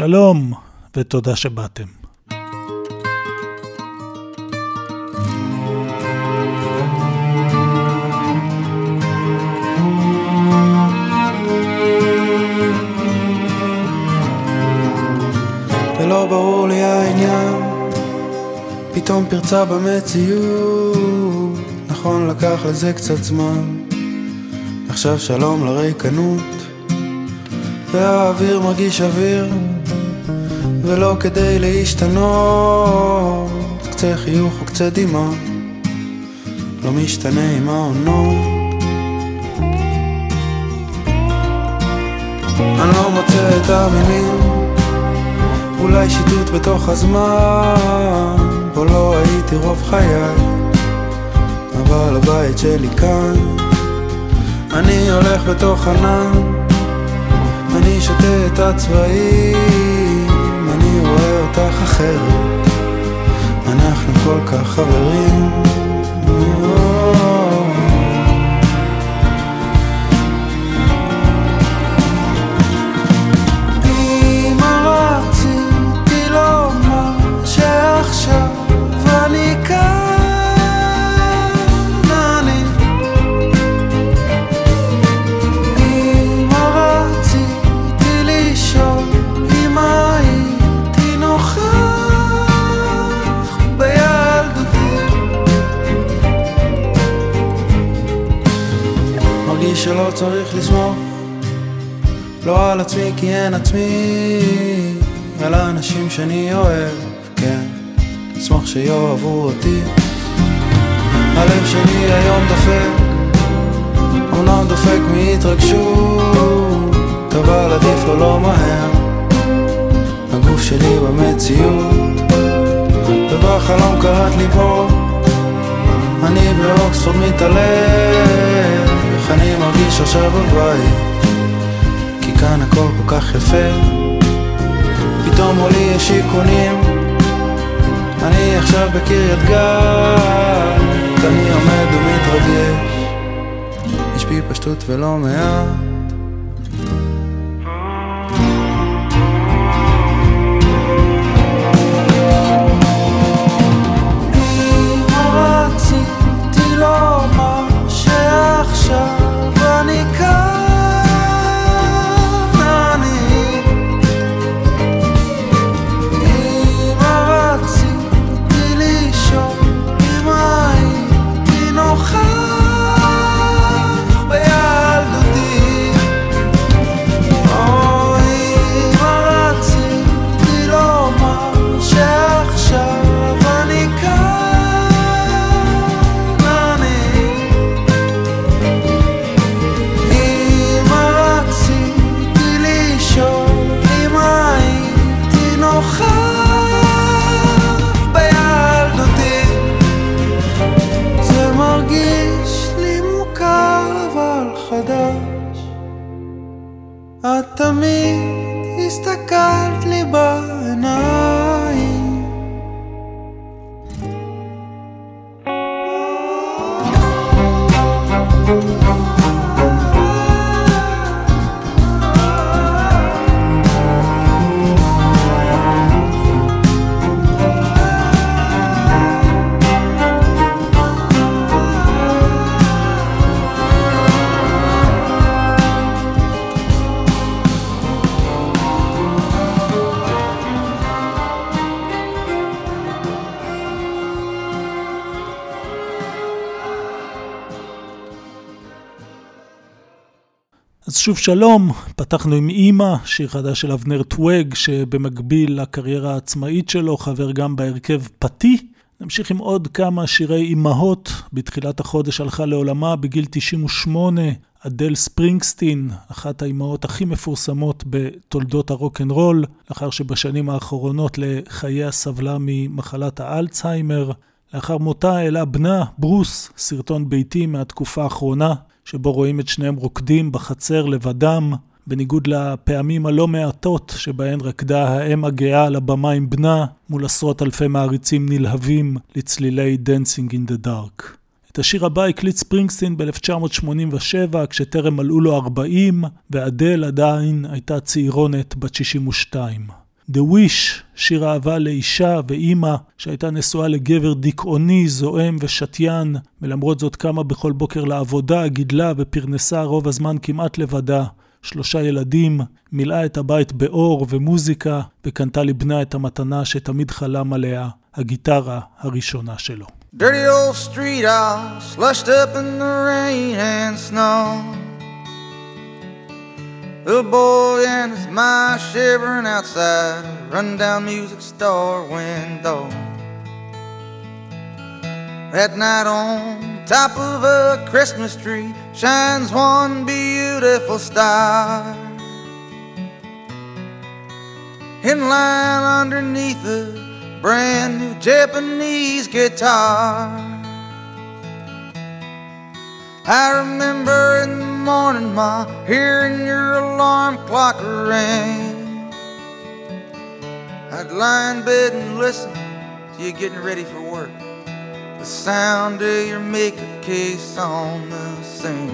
שלום, ותודה שבאתם. ולא ברור לי העניין, פתאום פרצה במציאות, נכון לקח לזה קצת זמן, עכשיו שלום לריקנות, והאוויר מרגיש אוויר, ולא כדי להשתנות, קצה חיוך או קצה דמעה, לא משתנה עם העונות. אני לא מוצא את המילים אולי שיטוט בתוך הזמן, בו לא הייתי רוב חיי, אבל הבית שלי כאן. אני הולך בתוך ענן, אני שותה את הצבעים, אותך אחרת, אנחנו כל כך חברים. עצמי כי אין עצמי, על האנשים שאני אוהב, כן, אשמח שיאהבו אותי. הלב שלי היום דופק, אמנם דופק מהתרגשות, אבל עדיף לו לא מהר. הגוף שלי במציאות, ובחלום קראת לי בוא, אני באוקספורד מתעלם, איך אני מרגיש עכשיו בבית. כאן הכל כל כך יפה. פתאום מולי יש שיכונים. אני עכשיו בקריית גת. אני עומד ומתרגש. יש בי פשטות ולא מעט שוב שלום, פתחנו עם אימא, שיר חדש של אבנר טווג, שבמקביל לקריירה העצמאית שלו, חבר גם בהרכב פתי. נמשיך עם עוד כמה שירי אימהות. בתחילת החודש הלכה לעולמה בגיל 98 אדל ספרינגסטין, אחת האימהות הכי מפורסמות בתולדות הרוקנרול, לאחר שבשנים האחרונות לחייה סבלה ממחלת האלצהיימר. לאחר מותה העלה בנה, ברוס, סרטון ביתי מהתקופה האחרונה, שבו רואים את שניהם רוקדים בחצר לבדם, בניגוד לפעמים הלא מעטות שבהן רקדה האם הגאה על הבמה עם בנה, מול עשרות אלפי מעריצים נלהבים לצלילי Dancing in the Dark. את השיר הבא הקליט ספרינגסטין ב-1987, כשטרם מלאו לו 40, ואדל עדיין הייתה צעירונת בת 62. The Wish, שיר אהבה לאישה ואימא שהייתה נשואה לגבר דיכאוני, זועם ושתיין, ולמרות זאת קמה בכל בוקר לעבודה, גידלה ופרנסה רוב הזמן כמעט לבדה. שלושה ילדים, מילאה את הבית באור ומוזיקה, וקנתה לבנה את המתנה שתמיד חלם עליה, הגיטרה הראשונה שלו. Dirty old street slushed up in the rain and snow Little boy and his mind shivering outside a rundown music store window. That night on top of a Christmas tree shines one beautiful star. In line underneath a brand new Japanese guitar. I remember in the morning, Ma, hearing your alarm clock ring. I'd lie in bed and listen to you getting ready for work. The sound of your makeup case on the sink.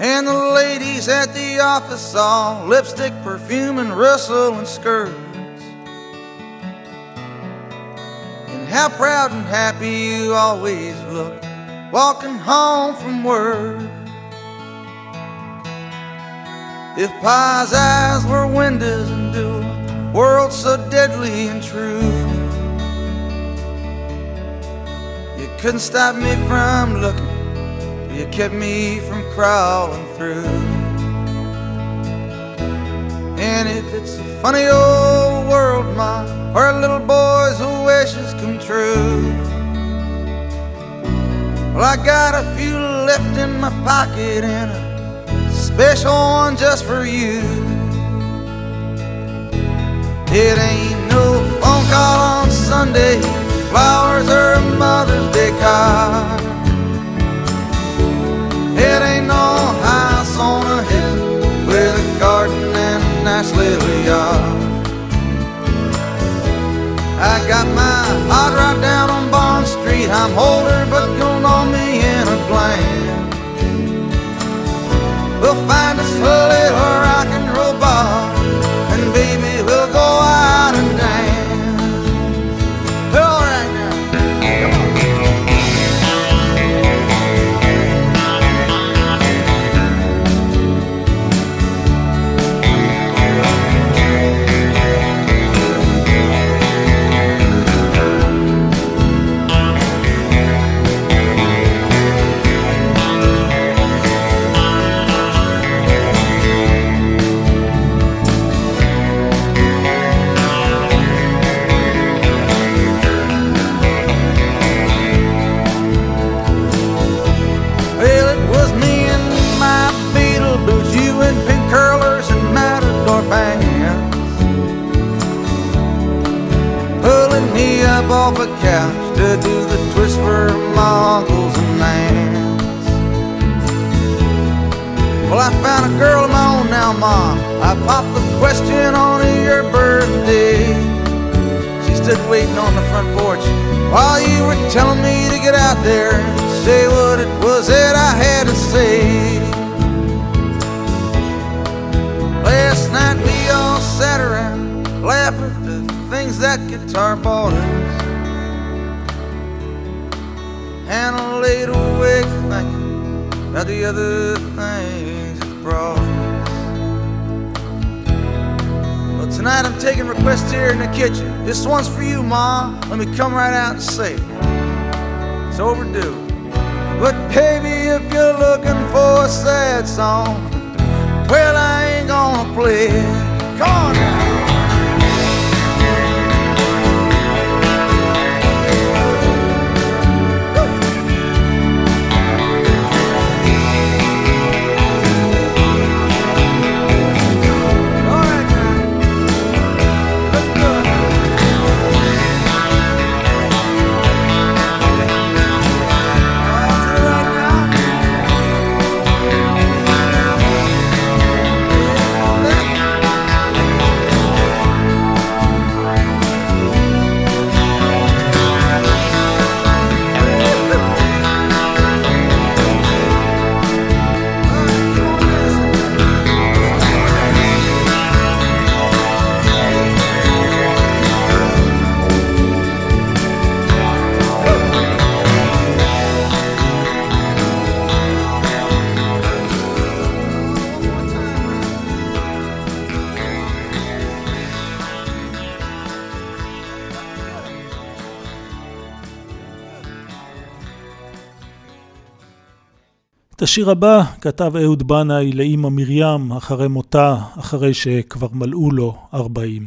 And the ladies at the office all lipstick, perfume, and rustle and skirts. How proud and happy you always look walking home from work. If Pa's eyes were windows into a world so deadly and true, you couldn't stop me from looking, you kept me from crawling through. And if it's a funny old world, my where little boys' wishes come true. Well, I got a few left in my pocket and a special one just for you. It ain't no phone call on Sunday, flowers or a Mother's Day card. It ain't no house on a hill with a garden and a nice little yard. I got my heart right down on Bond Street. I'm older, but you'll know me in a glance. We'll find us a little rock and roll bar, the for uncles and aunts. Well, I found a girl of my own now, Ma. I popped the question on your birthday. She stood waiting on the front porch while you were telling me to get out there and say what it was that I had to say. Last night we all sat around laughing at the things that guitar bought us. Laid awake thinking about the other things it brought. Well, tonight I'm taking requests here in the kitchen. This one's for you, Ma. Let me come right out and say it. It's overdue. But baby, if you're looking for a sad song, well, I ain't gonna play it. Come on now. השיר הבא כתב אהוד בנאי לאימא מרים אחרי מותה, אחרי שכבר מלאו לו 40.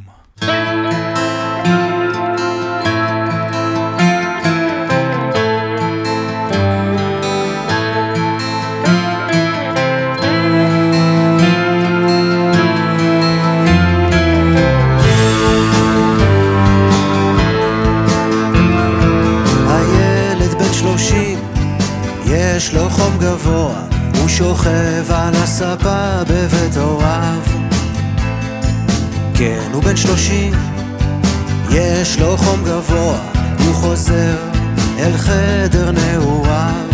שוכב על הספה בבית הוריו. כן, הוא בן שלושים, יש לו חום גבוה, הוא חוזר אל חדר נעוריו.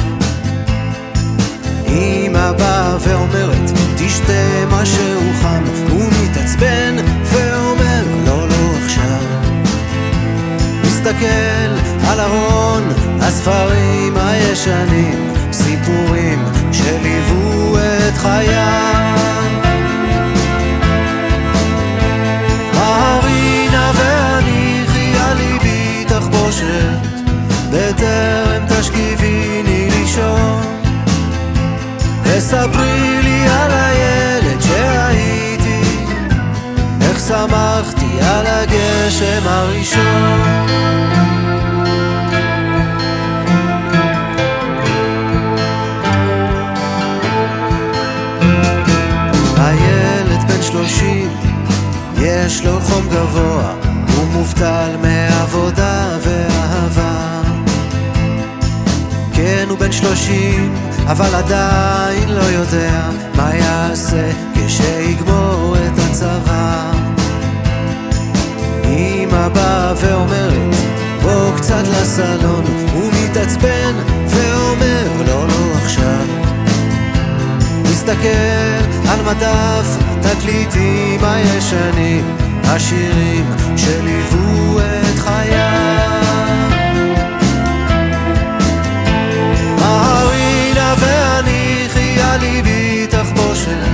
אמא באה ואומרת, תשתה משהו חם, הוא מתעצבן ואומר, לא, לא עכשיו. מסתכל על ארון הספרים הישנים סיפורים שליוו את חייו. ההרינה והניחי על ליבי תחבושת, בטרם תשכיביני לישון. וספרי לי על הילד שהייתי, איך שמחתי על הגשם הראשון. שלושים, יש לו חום גבוה, הוא מובטל מעבודה ואהבה. כן, הוא בן שלושים, אבל עדיין לא יודע מה יעשה כשיגמור את הצבא. אמא באה ואומרת, בוא קצת לסלון, הוא מתעצבן ואומר, מסתכל על מדף תקליטים הישנים, השירים שליוו את חייו. ההרינה והניחי על ליבי תחבושת,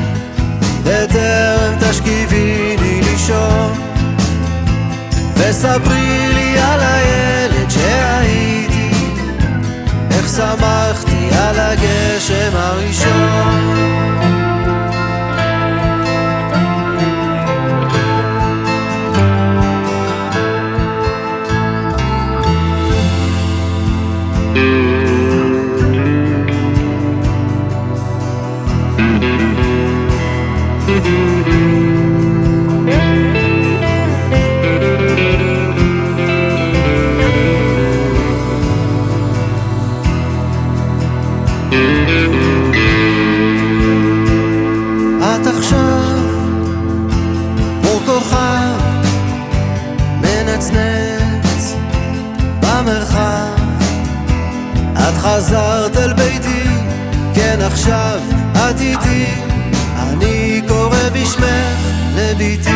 בטרם תשכיביני לישון. וספרי לי על הילד שהייתי, איך שמחתי על הגשם הראשון. עכשיו את איתי, אני קורא בשמך לביתי.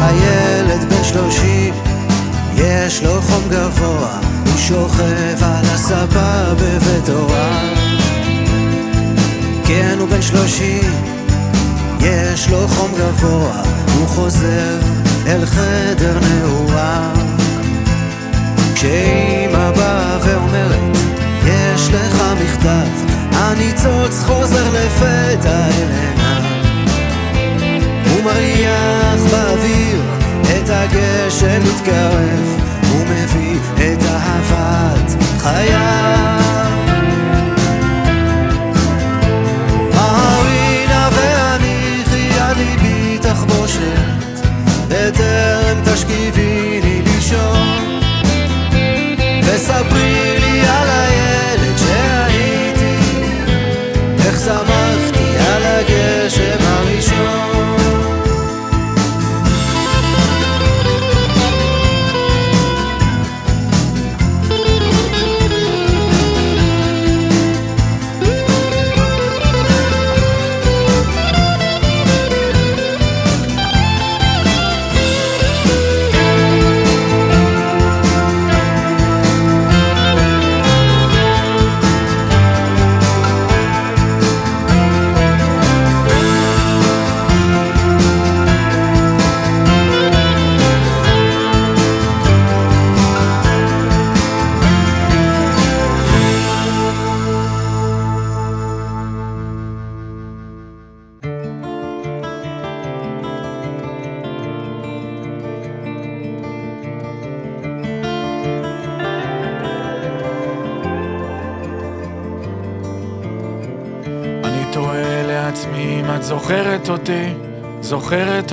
הילד בן שלושים, יש לו חום גבוה, הוא שוכב על הספה בבית הוריו. כן, הוא בן שלושים יש לו חום גבוה, הוא חוזר אל חדר נעורה. כשאימא באה ואומרת, יש לך מכתב, הניצוץ חוזר לפתע אל עיניו. הוא מריח באוויר את הגשם מתקרב, הוא מביא את אהבת חייו. תשכיביני לישון, וספרי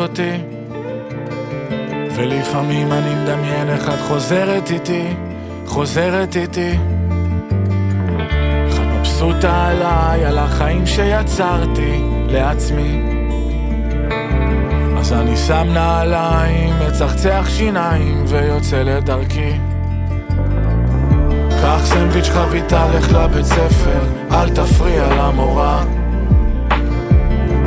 אותי. ולפעמים אני מדמיין איך את חוזרת איתי, חוזרת איתי. איך את מבסוטה עליי, על החיים שיצרתי לעצמי. אז אני שם נעליים, מצחצח שיניים ויוצא לדרכי. קח סנדוויץ' חביתה, לך לבית ספר, אל תפריע למורה.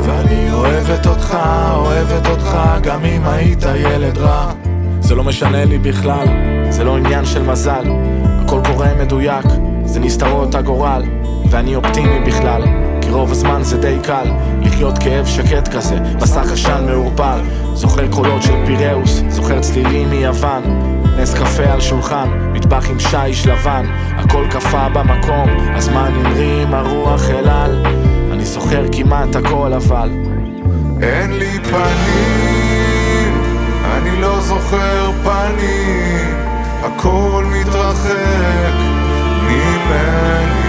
ואני אוהבת אותך, אוהבת אותך, גם אם היית ילד רע. זה לא משנה לי בכלל, זה לא עניין של מזל. הכל קורה מדויק, זה נסתרות הגורל. ואני אופטימי בכלל, כי רוב הזמן זה די קל לחיות כאב שקט כזה, מסך עשן מעורפל. זוכר קולות של פיראוס, זוכר צלילים מיוון. נס קפה על שולחן, מטבח עם שיש לבן, הכל קפא במקום, הזמן המריא עם הרוח אל על, אני זוכר כמעט הכל אבל. אין לי פנים, אני לא זוכר פנים, הכל מתרחק ממני.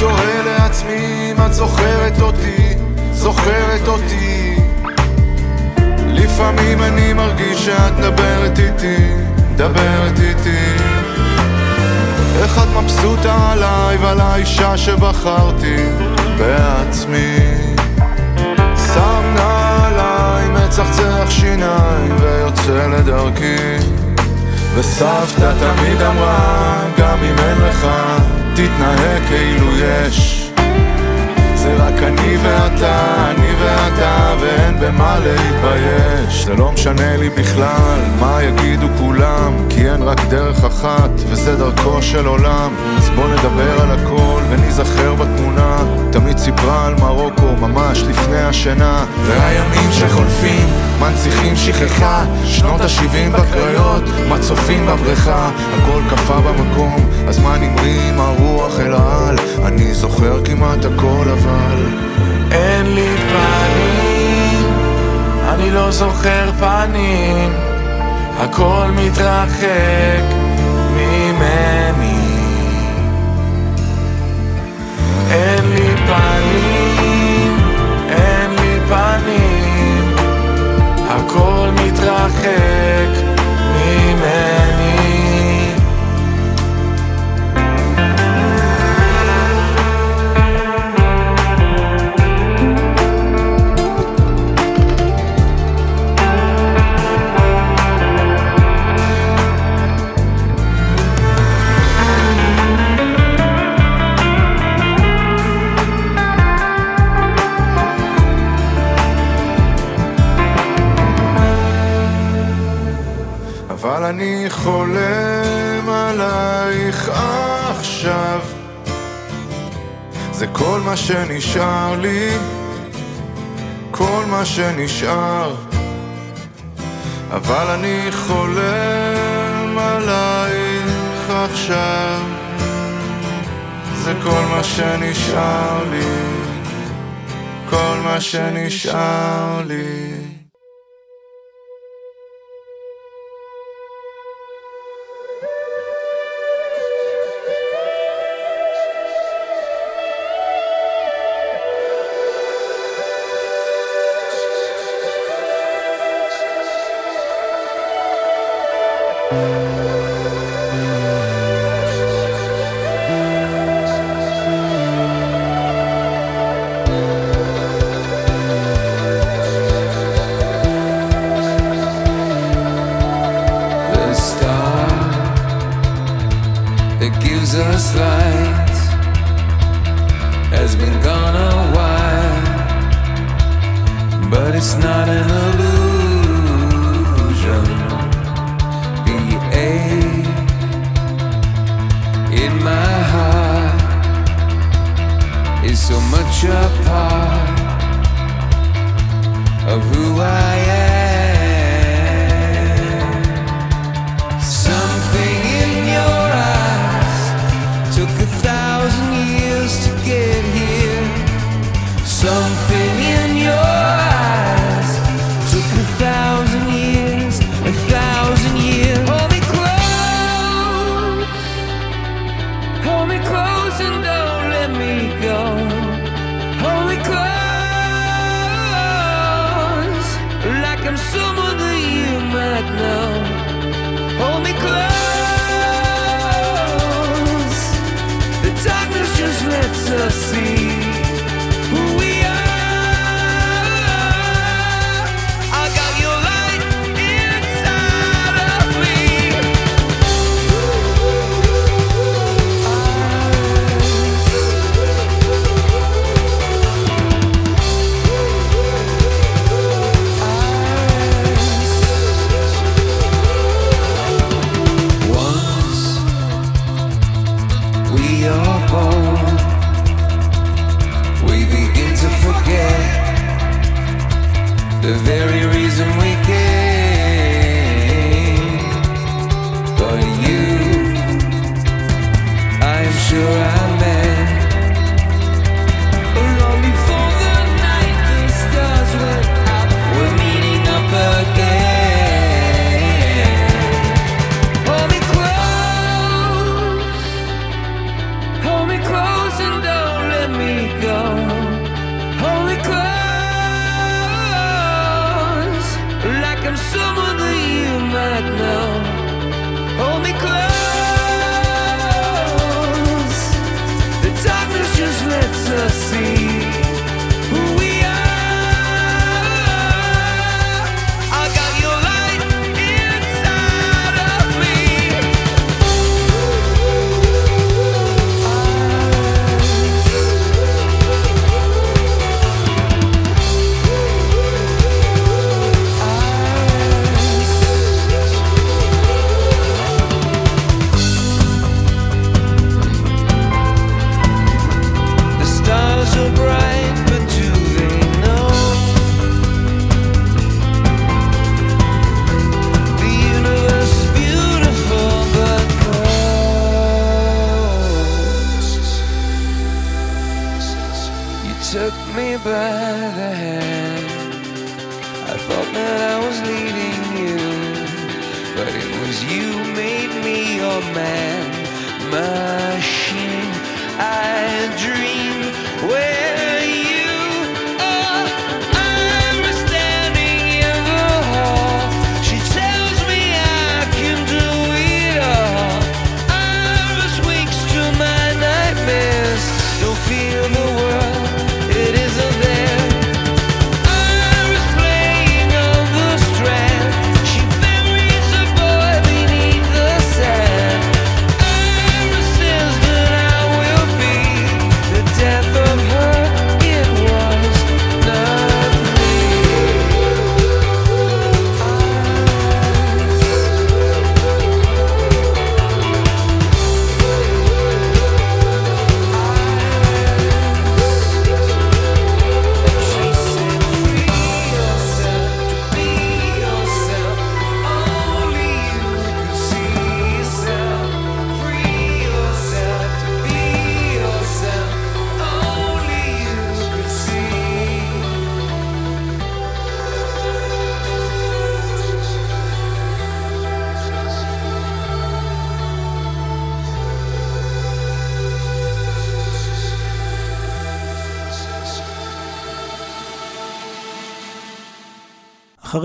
תוהה לעצמי אם את זוכרת אותי, זוכרת אותי. לפעמים אני מרגיש שאת מדברת איתי, מדברת איתי. איך את מבסוטה עליי ועל האישה שבחרתי בעצמי. שם נעליים, מצחצח שיניים ויוצא לדרכי. וסבתא תמיד אמרה, גם אם אין לך, תתנהג כאילו יש. זה רק אני ואתה, אני ואתה, ואין במה להתבייש. זה לא משנה לי בכלל מה יגידו כולם, כי אין רק דרך אחת, וזה דרכו של עולם. אז בוא נדבר על הכל וניזכר בתמונה. תמיד סיפרה על מרוקו ממש לפני השינה. והימים שחולפים מנציחים שכחה, שנות ה-70 בקריות, מצופים בבריכה, הכל קפא במקום, הזמן המריא עם הרוח אל העל, אני זוכר כמעט הכל אבל אין לי פנים, אני לא זוכר פנים, הכל מתרחק ממני. אין לי פנים, אין לי פנים, הכל מתרחק ממני. עלייך עכשיו. זה כל מה שנשאר לי, כל מה שנשאר. אבל אני חולם עלייך עכשיו. זה כל מה שנשאר לי, כל מה שנשאר לי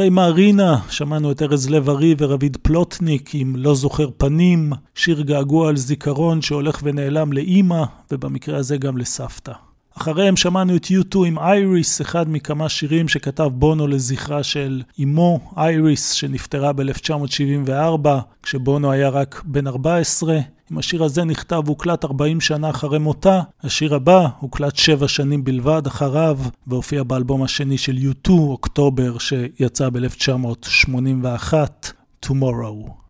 אחרי מרינה שמענו את ארז לב-ארי ורביד פלוטניק עם לא זוכר פנים, שיר געגוע על זיכרון שהולך ונעלם לאימא, ובמקרה הזה גם לסבתא. אחריהם שמענו את U2 עם אייריס, אחד מכמה שירים שכתב בונו לזכרה של אמו, אייריס, שנפטרה ב-1974, כשבונו היה רק בן 14. אם השיר הזה נכתב והוקלט 40 שנה אחרי מותה, השיר הבא הוקלט 7 שנים בלבד אחריו, והופיע באלבום השני של U2, אוקטובר, שיצא ב-1981, Tomorrow.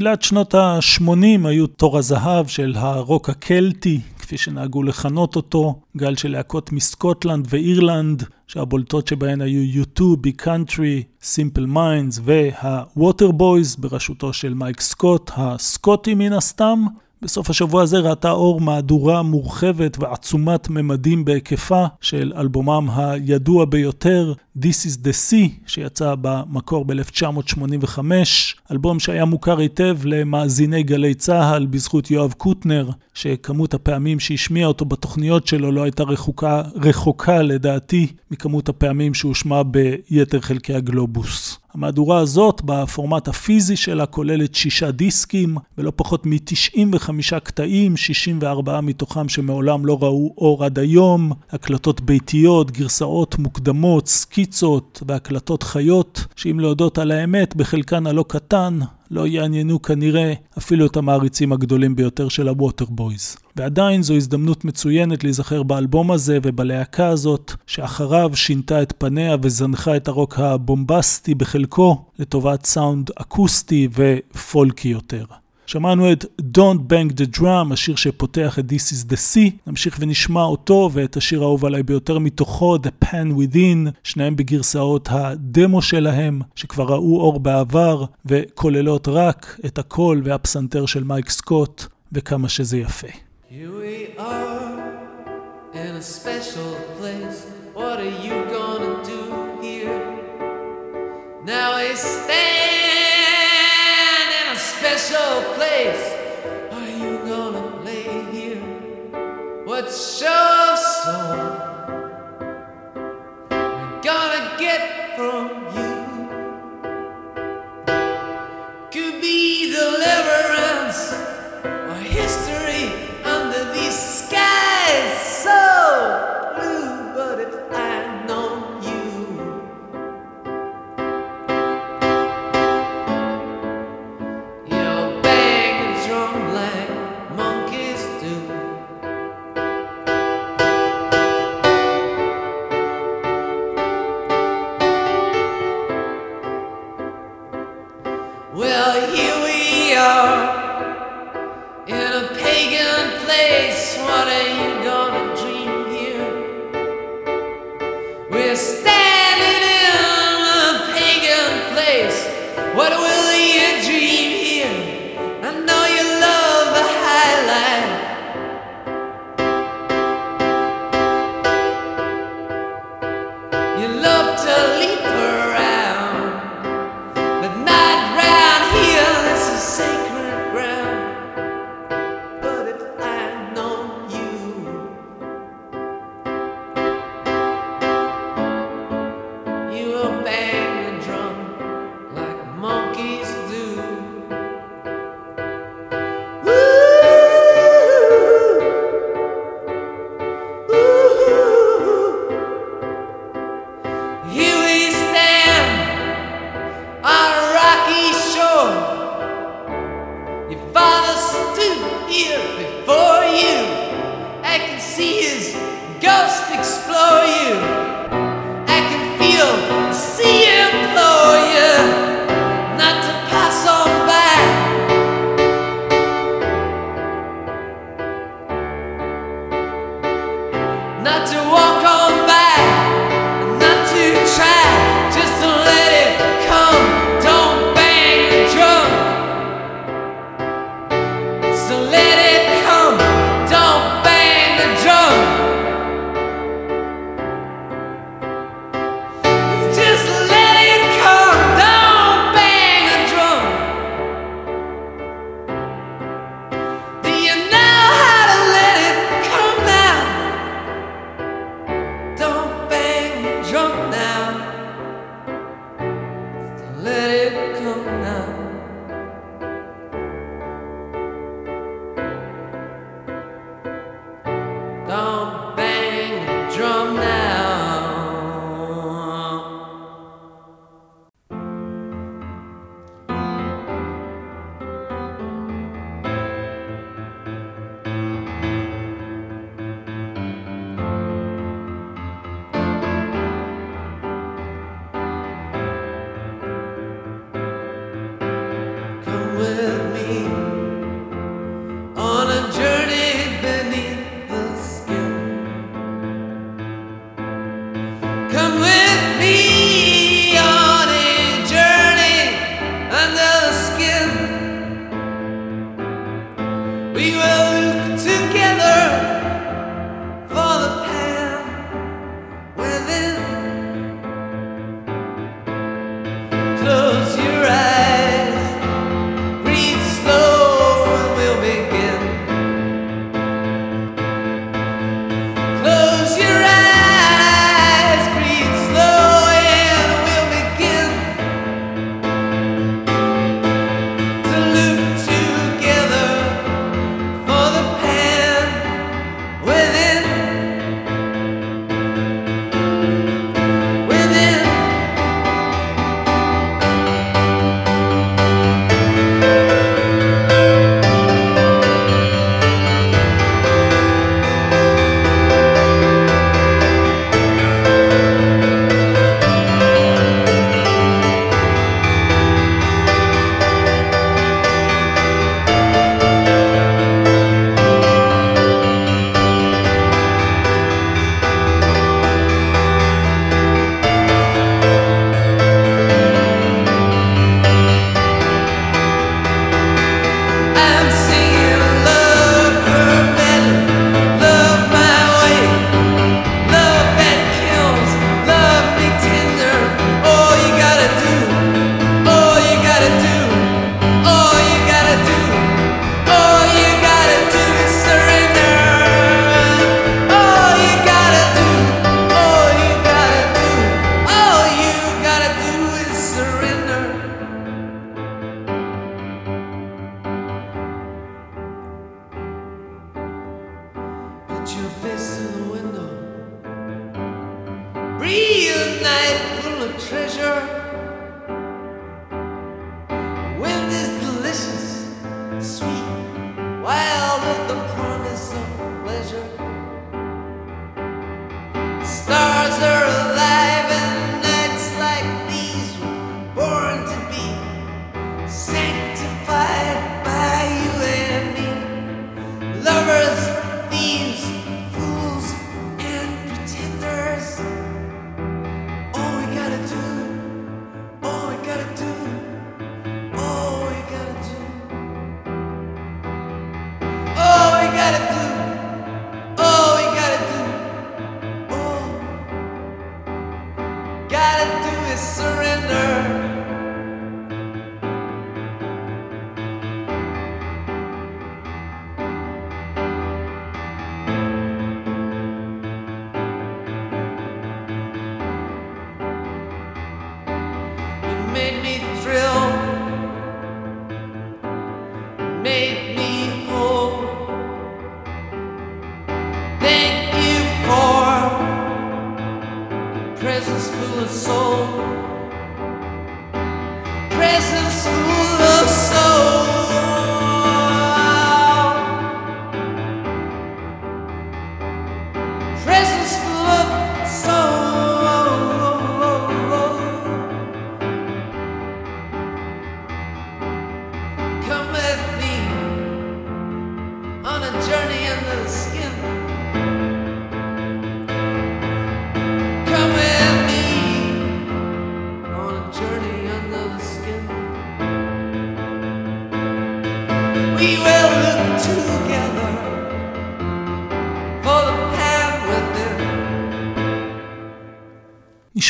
תחילת שנות ה-80 היו תור הזהב של הרוק הקלטי, כפי שנהגו לכנות אותו, גל של להקות מסקוטלנד ואירלנד, שהבולטות שבהן היו U2, Big Country, Simple Minds וה-Water Boys בראשותו של מייק סקוט, הסקוטי מן הסתם. בסוף השבוע הזה ראתה אור מהדורה מורחבת ועצומת ממדים בהיקפה של אלבומם הידוע ביותר, This is the Sea, שיצא במקור ב-1985, אלבום שהיה מוכר היטב למאזיני גלי צה"ל בזכות יואב קוטנר, שכמות הפעמים שהשמיע אותו בתוכניות שלו לא הייתה רחוקה, רחוקה לדעתי מכמות הפעמים שהושמע ביתר חלקי הגלובוס. המהדורה הזאת, בפורמט הפיזי שלה, כוללת שישה דיסקים ולא פחות מ-95 קטעים, 64 מתוכם שמעולם לא ראו אור עד היום, הקלטות ביתיות, גרסאות מוקדמות, סקיצות והקלטות חיות, שאם להודות על האמת, בחלקן הלא קטן, לא יעניינו כנראה אפילו את המעריצים הגדולים ביותר של ה Waterboys. ועדיין זו הזדמנות מצוינת להיזכר באלבום הזה ובלהקה הזאת, שאחריו שינתה את פניה וזנחה את הרוק הבומבסטי בחלקו לטובת סאונד אקוסטי ופולקי יותר. שמענו את Don't Bang the Drum, השיר שפותח את This is the Sea. נמשיך ונשמע אותו ואת השיר האהוב עליי ביותר מתוכו, The Pan Within, שניהם בגרסאות הדמו שלהם, שכבר ראו אור בעבר, וכוללות רק את הקול והפסנתר של מייק סקוט, וכמה שזה יפה. In a special place. What are you gonna do here? Now I stand special place are you gonna play here? What show of soul we gonna get from place, what are you gonna dream here? We're standing.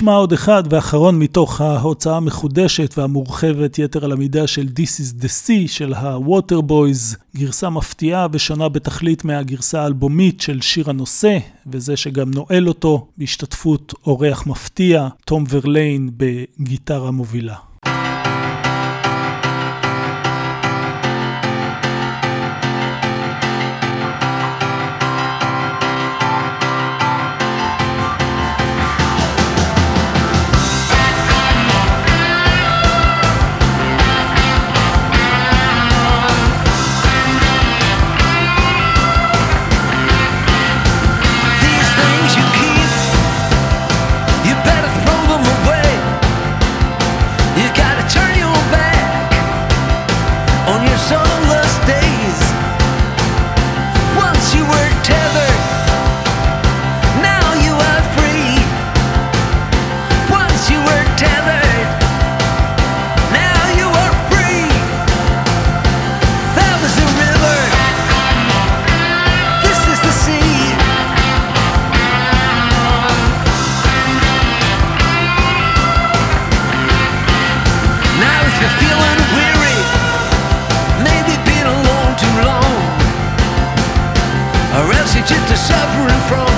נשמע עוד אחד ואחרון מתוך ההוצאה המחודשת והמורחבת יתר על המידה של This is the Sea של ה-Water Boys, גרסה מפתיעה ושונה בתכלית מהגרסה האלבומית של שיר הנושא, וזה שגם נועל אותו בהשתתפות אורח מפתיע, תום ורליין בגיטרה מובילה. suffering from.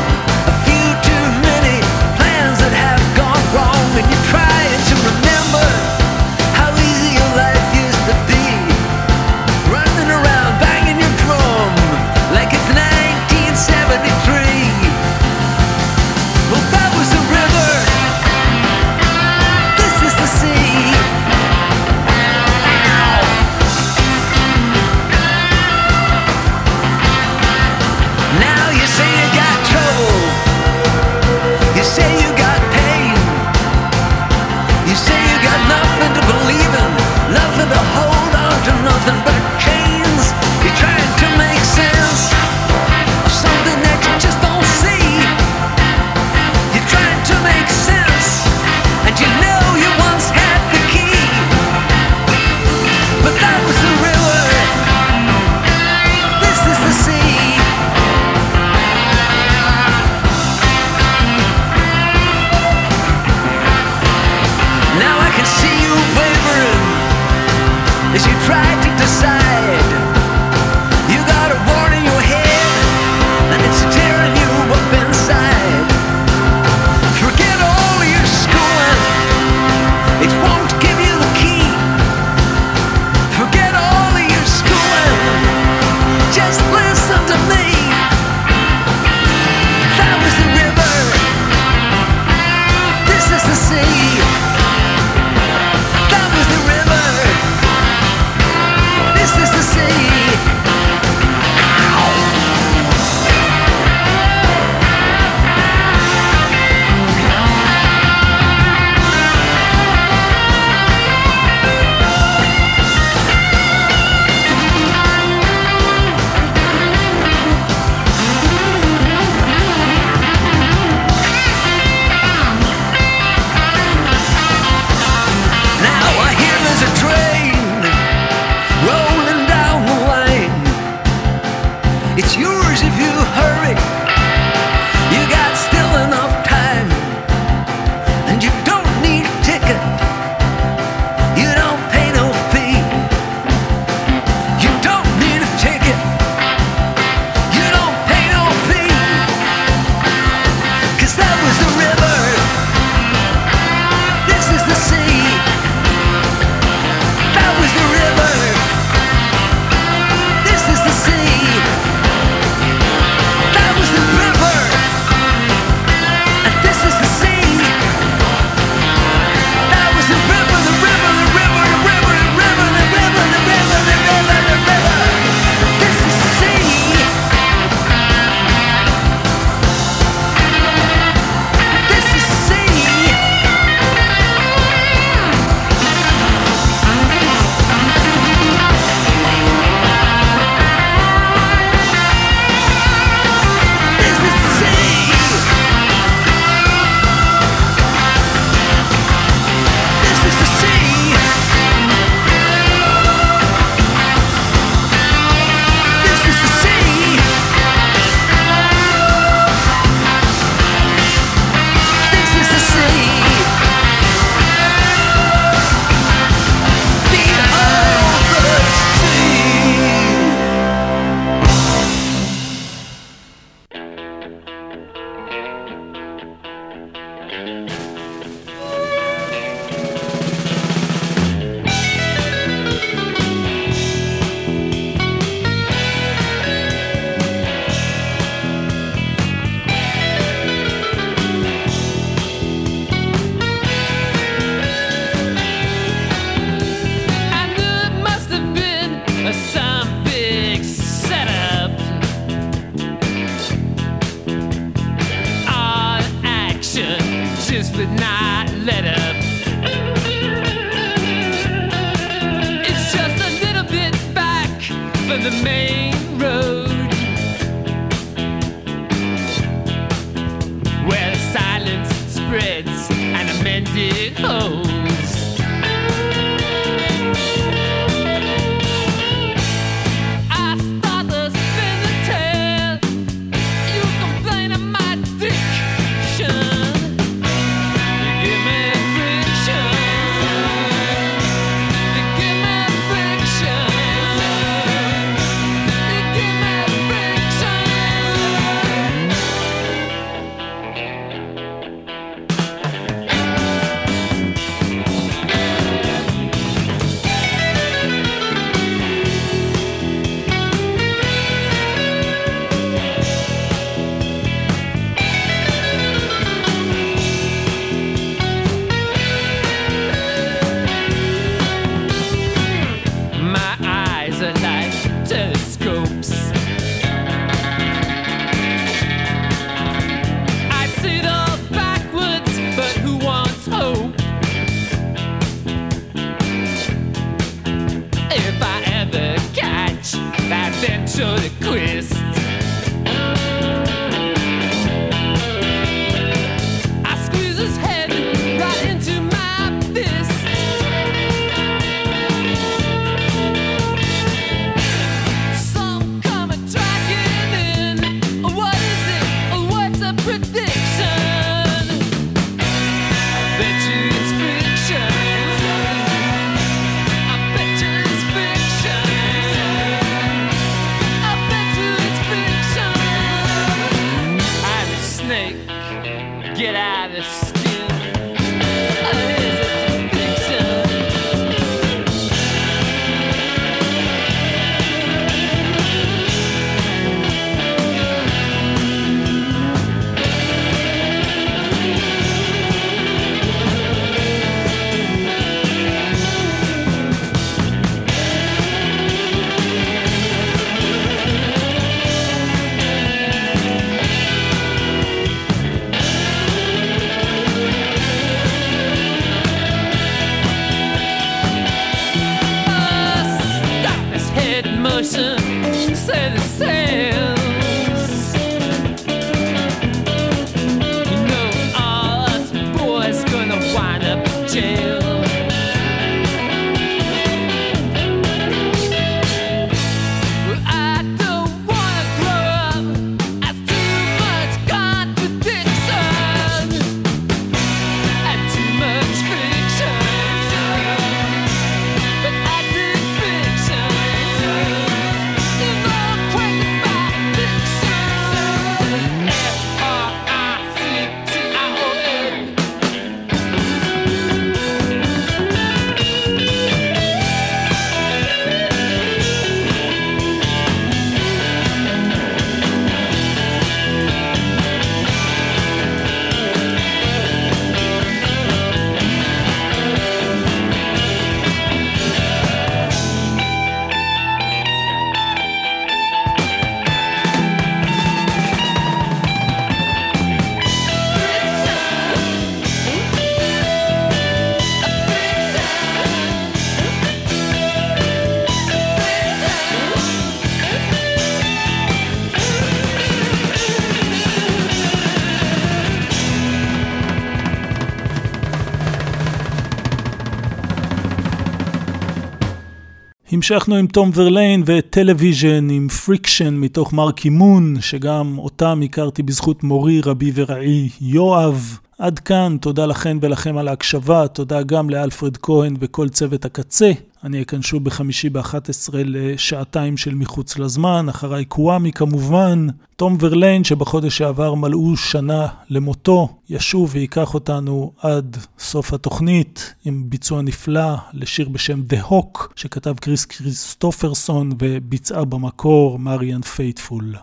המשכנו עם תום ורליין ו Television עם Friction מתוך Marquee Moon, שגם אותם הכרתי בזכות מורי, רבי ורעי יואב. עד כאן, תודה לכן ולכם על ההקשבה, תודה גם לאלפרד כהן וכל צוות הקצה. אני אהיה כאן שוב בחמישי ב-11 לשעתיים של מחוץ לזמן, אחריי קוואמי כמובן. תום ורליין שבחודש שעבר מלאו שנה למותו, ישוב וייקח אותנו עד סוף התוכנית עם ביצוע נפלא לשיר בשם The Hawk שכתב קריס קריסטופרסון וביצעה במקור מריאן פייטפול.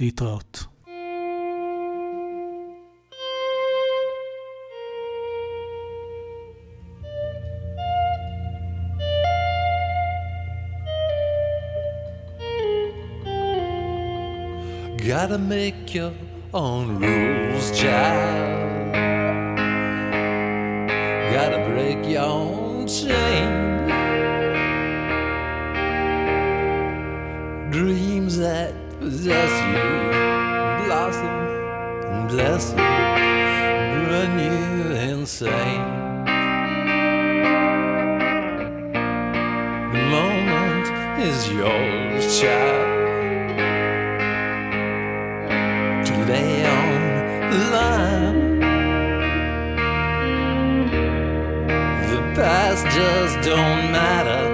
להתראות. Gotta make your own rules, child. Gotta break your own chain. Dreams that possess you blossom and bless you, run you insane. The moment is yours, child. The past just don't matter.